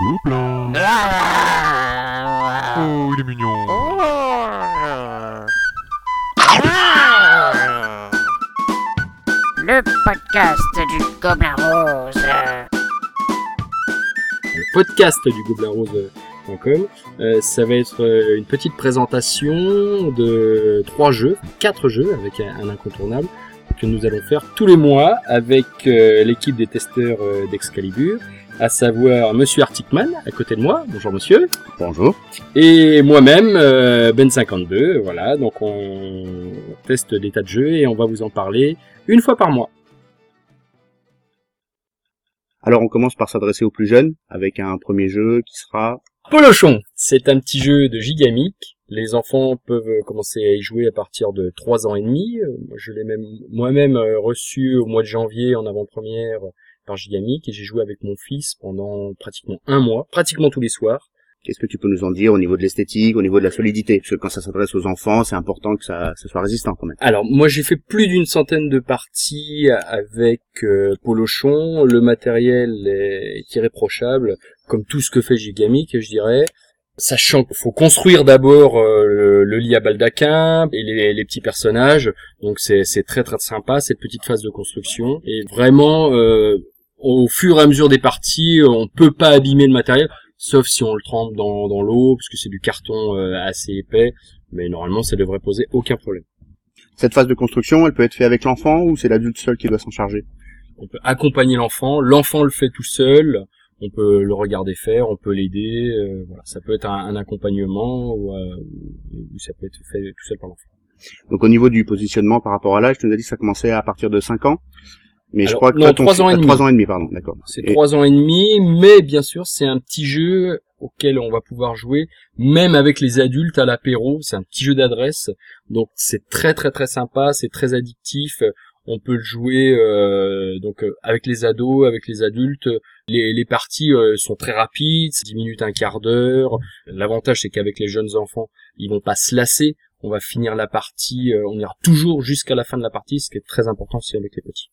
Gobelin. Oh, il est mignon. Le podcast du Gobelin Rose. le podcast du gobelin-rose.com. Euh, ça va être euh, une petite présentation de trois jeux, quatre jeux avec un, un incontournable que nous allons faire tous les mois avec euh, l'équipe des testeurs euh, d'Excalibur, à savoir Monsieur Articman à côté de moi. Bonjour Monsieur. Bonjour. Et moi-même, euh, Ben52. Voilà, donc on teste des tas de jeux et on va vous en parler une fois par mois. Alors on commence par s'adresser aux plus jeunes avec un premier jeu qui sera Polochon, c'est un petit jeu de Gigamic. Les enfants peuvent commencer à y jouer à partir de 3 ans et demi. Euh, Je l'ai même moi-même euh, reçu au mois de janvier en avant-première par Gigamic et j'ai joué avec mon fils pendant pratiquement un mois, pratiquement tous les soirs. Qu'est-ce que tu peux nous en dire au niveau de l'esthétique, au niveau de la solidité? Parce que quand ça s'adresse aux enfants, c'est important que ça, ça soit résistant quand même. Alors moi j'ai fait plus d'une centaine de parties avec euh, Polochon. Le matériel est irréprochable, comme tout ce que fait Gigamic, je dirais. Sachant qu'il faut construire d'abord euh, le, lit à baldaquin et les, les petits personnages, donc c'est c'est très très sympa cette petite phase de construction. Et vraiment, euh, au fur et à mesure des parties, on peut pas abîmer le matériel, sauf si on le trempe dans, dans l'eau, parce que c'est du carton euh, assez épais. Mais normalement, ça devrait poser aucun problème. Cette phase de construction, elle peut être faite avec l'enfant ou c'est l'adulte seul qui doit s'en charger? On peut accompagner l'enfant, l'enfant le fait tout seul, on peut le regarder faire, on peut l'aider, euh, voilà, ça peut être un, un accompagnement ou, euh, ou ça peut être fait tout seul par l'enfant. Donc au niveau du positionnement par rapport à l'âge, tu nous as dit que ça commençait à partir de 5 ans mais je crois que non, trois ans et demi. trois ans et demi, pardon, d'accord. C'est Et- trois ans et demi, mais bien sûr c'est un petit jeu auquel on va pouvoir jouer, même avec les adultes à l'apéro, c'est un petit jeu d'adresse, donc c'est très très très sympa, c'est très addictif, on peut le jouer euh, donc euh, avec les ados, avec les adultes, les, les parties euh, sont très rapides, c'est 10 minutes, un quart d'heure, l'avantage c'est qu'avec les jeunes enfants, ils vont pas se lasser, on va finir la partie, euh, on ira toujours jusqu'à la fin de la partie, ce qui est très important aussi avec les petits.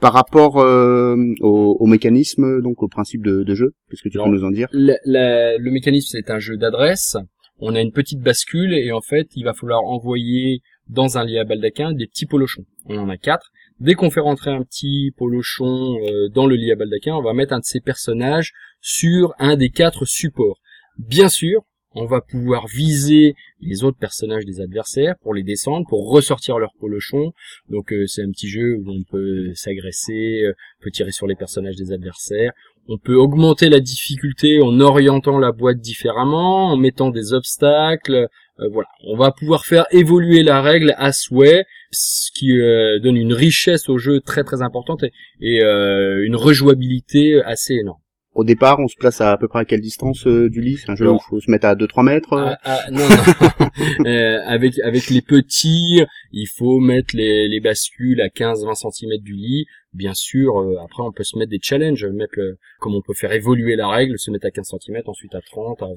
Par rapport euh, au, au mécanisme, donc au principe de, de jeu, qu'est-ce que tu Alors, peux nous en dire? Le, la- le mécanisme, c'est un jeu d'adresse. On a une petite bascule et en fait, il va falloir envoyer dans un lit à baldaquin des petits polochons. On en a quatre. Dès qu'on fait rentrer un petit polochon euh, dans le lit à baldaquin, on va mettre un de ces personnages sur un des quatre supports. Bien sûr, on va pouvoir viser les autres personnages des adversaires pour les descendre, pour ressortir leur polochon. Donc euh, c'est un petit jeu où on peut s'agresser, euh, peut tirer sur les personnages des adversaires. On peut augmenter la difficulté en orientant la boîte différemment, en mettant des obstacles. Euh, voilà, on va pouvoir faire évoluer la règle à souhait, ce qui donne une richesse au jeu très très importante et, une rejouabilité assez énorme. Au départ, on se place à, à peu près à quelle distance euh, du lit? C'est un jeu où il faut se mettre à 2-3 mètres euh Ah, ah, non, non. Euh, avec avec les petits, il faut mettre les, les bascules à 15-20 cm du lit. Bien sûr, euh, après on peut se mettre des challenges, mettre le, comme on peut faire évoluer la règle, se mettre à 15 cm, ensuite à 30, à 20,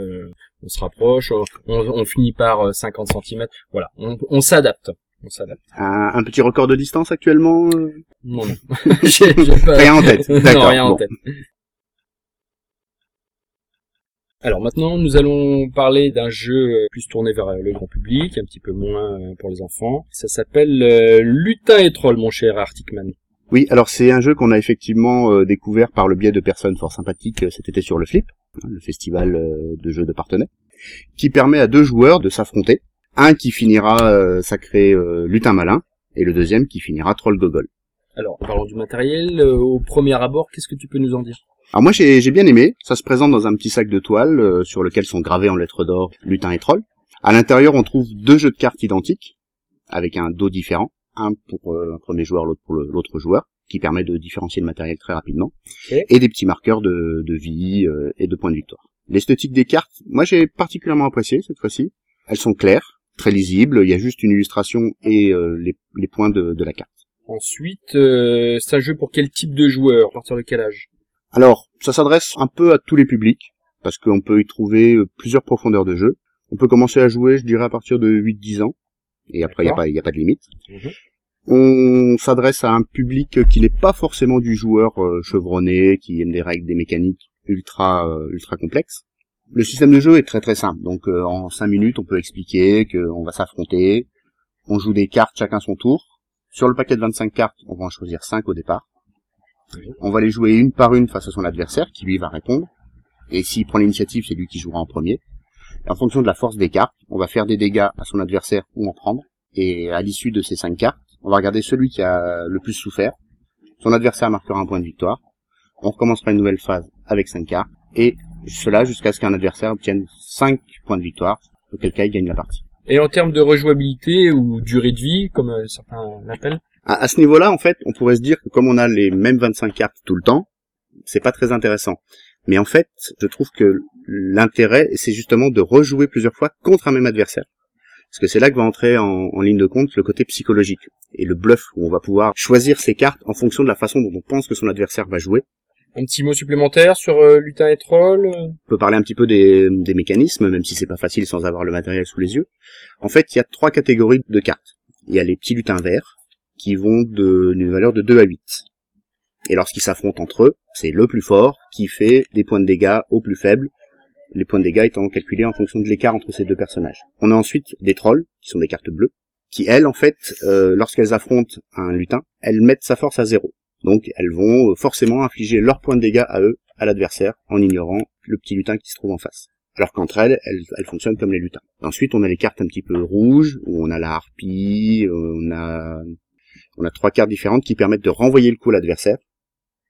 euh, on se rapproche, on, on finit par euh, 50 cm. Voilà, on, on s'adapte. On s'adapte. un, un petit record de distance actuellement Non, non. J'ai- j'ai pas- Rien en tête. non, D'accord, rien en tête. Alors maintenant, nous allons parler d'un jeu plus tourné vers euh, le grand public, un petit peu moins euh, pour les enfants. Ça s'appelle euh, Lutin et Troll, mon cher Arcticman. Oui, alors c'est un jeu qu'on a effectivement euh, découvert par le biais de personnes fort sympathiques euh, cet été sur le Flip, hein, le festival de jeux de Partenay, qui permet à deux joueurs de s'affronter, un qui finira sacré lutin malin, et le deuxième qui finira troll gogol. Alors, parlons du matériel. Au premier abord, qu'est-ce que tu peux nous en dire? Alors moi j'ai bien aimé, ça se présente dans un petit sac de toile euh, sur lequel sont gravés en lettres d'or lutin et troll. À l'intérieur on trouve deux jeux de cartes identiques, avec un dos différent, un pour euh, un premier joueur, l'autre pour l'autre joueur, qui permet de différencier le matériel très rapidement, et des petits marqueurs de, de vie euh, et de points de victoire. L'esthétique des cartes, moi j'ai particulièrement apprécié cette fois-ci. Elles sont claires, très lisibles, il y a juste une illustration et euh, les, les points de, de la carte. Ensuite, euh, c'est un jeu pour quel type de joueur? À partir de quel âge? Alors, ça s'adresse un peu à tous les publics, parce qu'on peut y trouver euh, plusieurs profondeurs de jeu. On peut commencer à jouer, je dirais, à partir de 8-10 ans, et après, il n'y a, pas- y a pas de limite. Mhm. On s'adresse à un public qui n'est pas forcément du joueur euh, chevronné, qui aime des règles, des mécaniques, ultra euh, ultra complexe. Le système de jeu est très très simple. Donc euh, en 5 minutes, on peut expliquer qu'on va s'affronter, on joue des cartes chacun son tour. Sur le paquet de 25 cartes, on va en choisir 5 au départ. On va les jouer une par une face à son adversaire qui lui va répondre. Et s'il prend l'initiative, c'est lui qui jouera en premier. Et en fonction de la force des cartes, on va faire des dégâts à son adversaire ou en prendre. Et à l'issue de ces 5 cartes, on va regarder celui qui a le plus souffert. Son adversaire marquera un point de victoire. On recommencera une nouvelle phase avec 5 cartes. Et cela jusqu'à ce qu'un adversaire obtienne 5 points de victoire, auquel cas il gagne la partie. Et en termes de rejouabilité ou durée de vie, comme euh, certains l'appellent À, à ce niveau-là, en fait, on pourrait se dire que comme on a les mêmes 25 cartes tout le temps, c'est pas très intéressant. Mais en fait, je trouve que l'intérêt, c'est justement de rejouer plusieurs fois contre un même adversaire. Parce que c'est là que va entrer en, en ligne de compte le côté psychologique et le bluff où on va pouvoir choisir ses cartes en fonction de la façon dont on pense que son adversaire va jouer. Un petit mot supplémentaire sur euh, lutin et troll euh? On peut parler un petit peu des, des mécanismes, même si c'est pas facile sans avoir le matériel sous les yeux. En fait, il y a trois catégories de cartes. Il y a les petits lutins verts, qui vont d'une valeur de 2 à 8. Et lorsqu'ils s'affrontent entre eux, c'est le plus fort qui fait des points de dégâts au plus faible, les points de dégâts étant calculés en fonction de l'écart entre ces deux personnages. On a ensuite des trolls, qui sont des cartes bleues, qui elles, en fait, euh, lorsqu'elles affrontent un lutin, elles mettent sa force à zéro. Donc elles vont euh, forcément infliger leurs points de dégâts à eux, à l'adversaire, en ignorant le petit lutin qui se trouve en face. Alors qu'entre elles, elles, elles fonctionnent comme les lutins. Ensuite, on a les cartes un petit peu rouges, où on a la harpie, euh, on a, on a trois cartes différentes qui permettent de renvoyer le coup à l'adversaire.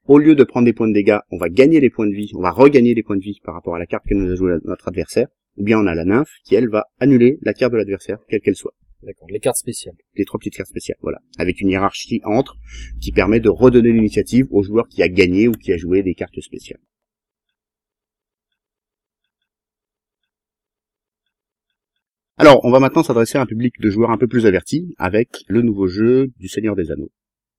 Au lieu de prendre des points de dégâts, on va gagner les points de vie, on va regagner les points de vie par rapport à la carte que nous a joué notre adversaire. Ou bien on a la nymphe qui, elle, va annuler la carte de l'adversaire, quelle qu'elle soit. D'accord, les cartes spéciales. Les trois petites cartes spéciales, voilà. Avec une hiérarchie entre, qui permet de redonner l'initiative au joueur qui a gagné ou qui a joué des cartes spéciales. Alors, on va maintenant s'adresser à un public de joueurs un peu plus avertis avec le nouveau jeu du Seigneur des Anneaux.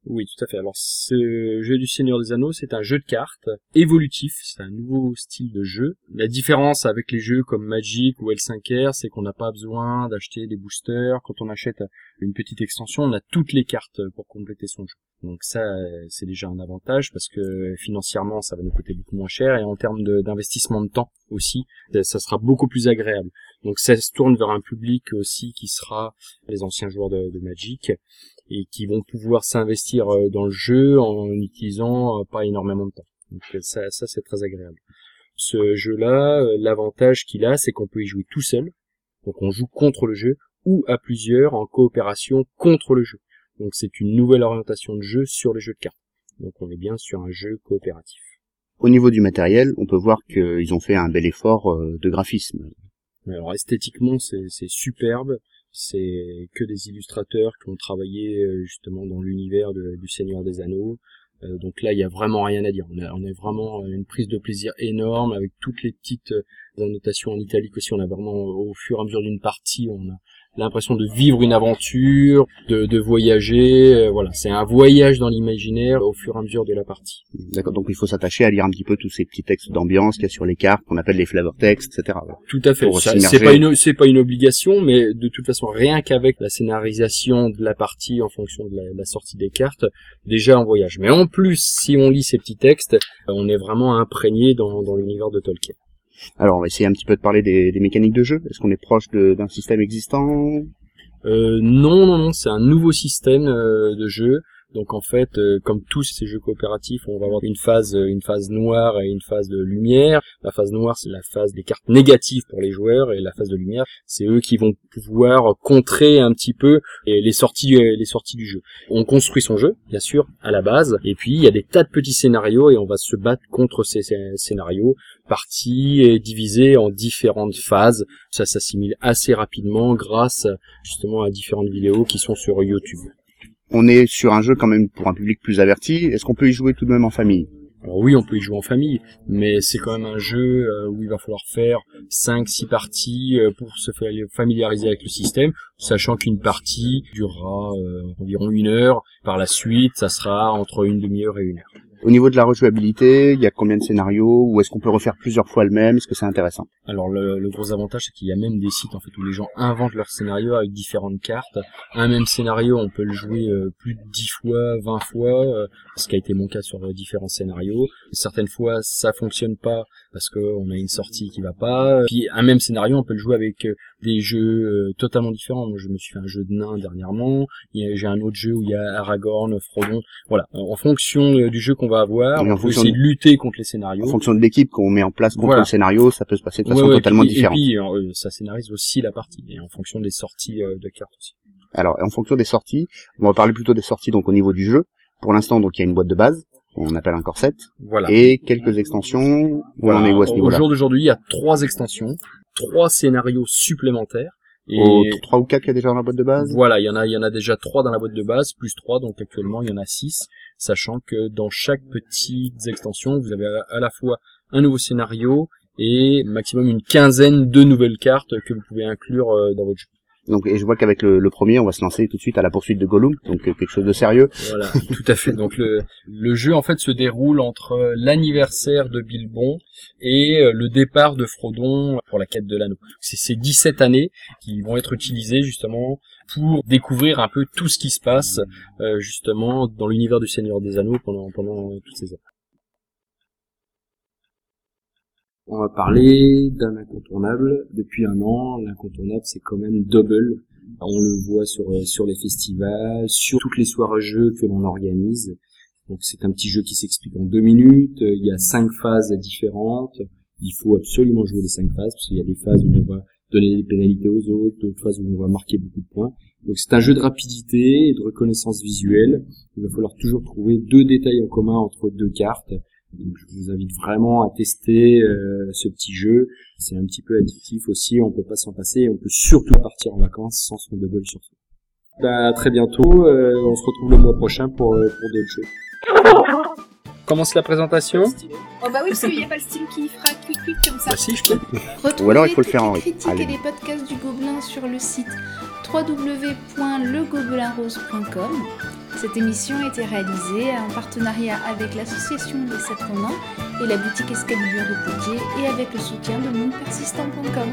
Oui, tout à fait. Alors, ce jeu du Seigneur des Anneaux, c'est un jeu de cartes évolutif. C'est un nouveau style de jeu. La différence avec les jeux comme Magic ou L5R, c'est qu'on n'a pas besoin d'acheter des boosters. Quand on achète une petite extension, on a toutes les cartes pour compléter son jeu. Donc ça, c'est déjà un avantage parce que financièrement, ça va nous coûter beaucoup moins cher et en termes d'investissement de, temps aussi, euh, ça sera beaucoup plus agréable. Donc ça se tourne vers un public aussi qui sera les anciens joueurs de Magic et qui vont pouvoir s'investir euh, dans le jeu en utilisant euh, pas énormément de temps. Donc euh, ça, ça c'est très agréable. Ce jeu-là, l'avantage qu'il a, c'est qu'on peut y jouer tout seul. Donc on joue contre le jeu ou à plusieurs en coopération contre le jeu. Donc c'est une nouvelle orientation de jeu sur les jeux de cartes. Donc on est bien sur un jeu coopératif. Au niveau du matériel, on peut voir qu'ils ont fait un bel effort de graphisme. Alors esthétiquement c'est c'est superbe, c'est que des illustrateurs qui ont travaillé euh, justement dans l'univers du Seigneur des Anneaux. Euh, donc là il y a vraiment rien à dire. On a, on a vraiment une prise de plaisir énorme avec toutes les petites euh, annotations en italique aussi. On a vraiment au fur et à mesure d'une partie, on a l'impression de vivre une aventure, de, de voyager. euh, voilà, c'est un voyage dans l'imaginaire au fur et à mesure de la partie. D'accord, donc il faut s'attacher à lire un petit peu tous ces petits textes d'ambiance qu'il y a sur les cartes, qu'on appelle les flavor texts, etc. Voilà. Tout à fait. C'est pas une, c'est pas une obligation, mais de toute façon, rien qu'avec la scénarisation de la partie en fonction de la, la sortie des cartes, déjà en voyage. Mais en plus, si on lit ces petits textes, euh, on est vraiment imprégné dans, dans l'univers de Tolkien. Alors on va essayer un petit peu de parler des, mécaniques de jeu. Est-ce qu'on est proche d'un système existant? Euh, non, non, non, c'est un nouveau système euh, de jeu. Donc en fait, euh, comme tous ces jeux coopératifs, on va avoir une phase, euh, une phase noire et une phase de lumière. La phase noire, c'est la phase des cartes négatives pour les joueurs, et la phase de lumière, c'est eux qui vont pouvoir contrer un petit peu les les sorties, euh, les sorties du jeu. On construit son jeu, bien sûr, à la base, et puis il y a des tas de petits scénarios et on va se battre contre ces, scénarios, partis et divisés en différentes phases. Ça s'assimile assez rapidement grâce justement à différentes vidéos qui sont sur YouTube. On est sur un jeu quand même pour un public plus averti. Est-ce qu'on peut y jouer tout de même en famille? Alors oui, on peut y jouer en famille, mais c'est quand même un jeu euh, où il va falloir faire 5-6 parties euh, pour se fa- familiariser avec le système, sachant qu'une partie durera euh, environ une heure. Par la suite, ça sera entre une demi-heure et une heure. Au niveau de la rejouabilité, il y a combien de scénarios Ou est-ce qu'on peut refaire plusieurs fois le même? Est-ce que c'est intéressant? Alors le, le gros avantage c'est qu'il y a même des sites en fait où les gens inventent leur scénario avec différentes cartes. Un même scénario, on peut le jouer euh, plus de 10 fois, 20 fois, euh, ce qui a été mon cas sur euh, différents scénarios. Certaines fois ça fonctionne pas parce qu'on a une sortie qui va pas. Puis un même scénario, on peut le jouer avec des jeux euh, totalement différents. Moi je me suis fait un jeu de nains dernièrement. Il y a- J'ai un autre jeu où il y a Aragorn, Frodon. Voilà, en fonction du jeu qu'on va avoir, on peut essayer de- de lutter contre les scénarios. En fonction de l'équipe qu'on met en place contre Voilà. le scénario, ça peut se passer de façon Ouais, ouais, totalement et puis, différente. Et puis, euh, ça scénarise aussi la partie, et en fonction des sorties euh, de cartes aussi. Alors, en fonction des sorties, on va parler plutôt des sorties donc au niveau du jeu. Pour l'instant, donc il y a une boîte de base, on appelle un corset, Voilà. et quelques extensions. Voilà. On est où à ce Au niveau-là jour d'aujourd'hui, il y a trois extensions, trois scénarios supplémentaires. Et Au trois ou quatre qu'il y a déjà dans la boîte de base. voilà, il y en a, il y en a déjà trois dans la boîte de base, plus trois, donc actuellement il y en a six, sachant que dans chaque petite extension, vous avez à la fois un nouveau scénario et maximum une quinzaine de nouvelles cartes que vous pouvez inclure euh, dans votre jeu. Donc, et je vois qu'avec le, le premier, on va se lancer tout de suite à la poursuite de Gollum, donc euh, quelque chose de sérieux. Voilà, tout à fait. Donc le, le jeu en fait se déroule entre euh, l'anniversaire de Bilbon et le départ de Frodon pour la quête de l'anneau. C'est ces 17 années qui vont être utilisées justement pour découvrir un peu tout ce qui se passe euh, justement dans l'univers du Seigneur des Anneaux pendant pendant toutes ces années. On va parler d'un incontournable. Depuis un an, l'incontournable c'est quand même Double. On le voit sur euh, sur les festivals, sur toutes les soirées jeux que l'on organise. Donc c'est un petit jeu qui s'explique en deux minutes. Euh, Il y a cinq phases différentes. Il faut absolument jouer les cinq phases parce qu'il y a des phases où on va donner des pénalités aux autres, d'autres phases où on va marquer beaucoup de points. Donc c'est un jeu de rapidité et de reconnaissance visuelle. Il va falloir toujours trouver deux détails en commun entre deux cartes. Donc je vous invite vraiment à tester euh, ce petit jeu. C'est un petit peu addictif aussi, on peut pas s'en passer et on peut surtout partir en vacances sans son double sur soi. Bah, à très bientôt, euh, on se retrouve le mois prochain pour, euh, pour d'autres jeux. Commence la présentation Oh bah oui, parce qu'il n'y a pas le style qui fera cuit-cuit comme ça. Bah si, je peux. Retrouvez Ou alors, il faut le faire en rythme. critiques Allez. et les podcasts du Gobelin sur le site www.legobelinrose.com. Cette émission a été réalisée en partenariat avec l'association des Sept Romains et la boutique Escalibur de Poitiers et avec le soutien de mondepersistant.com.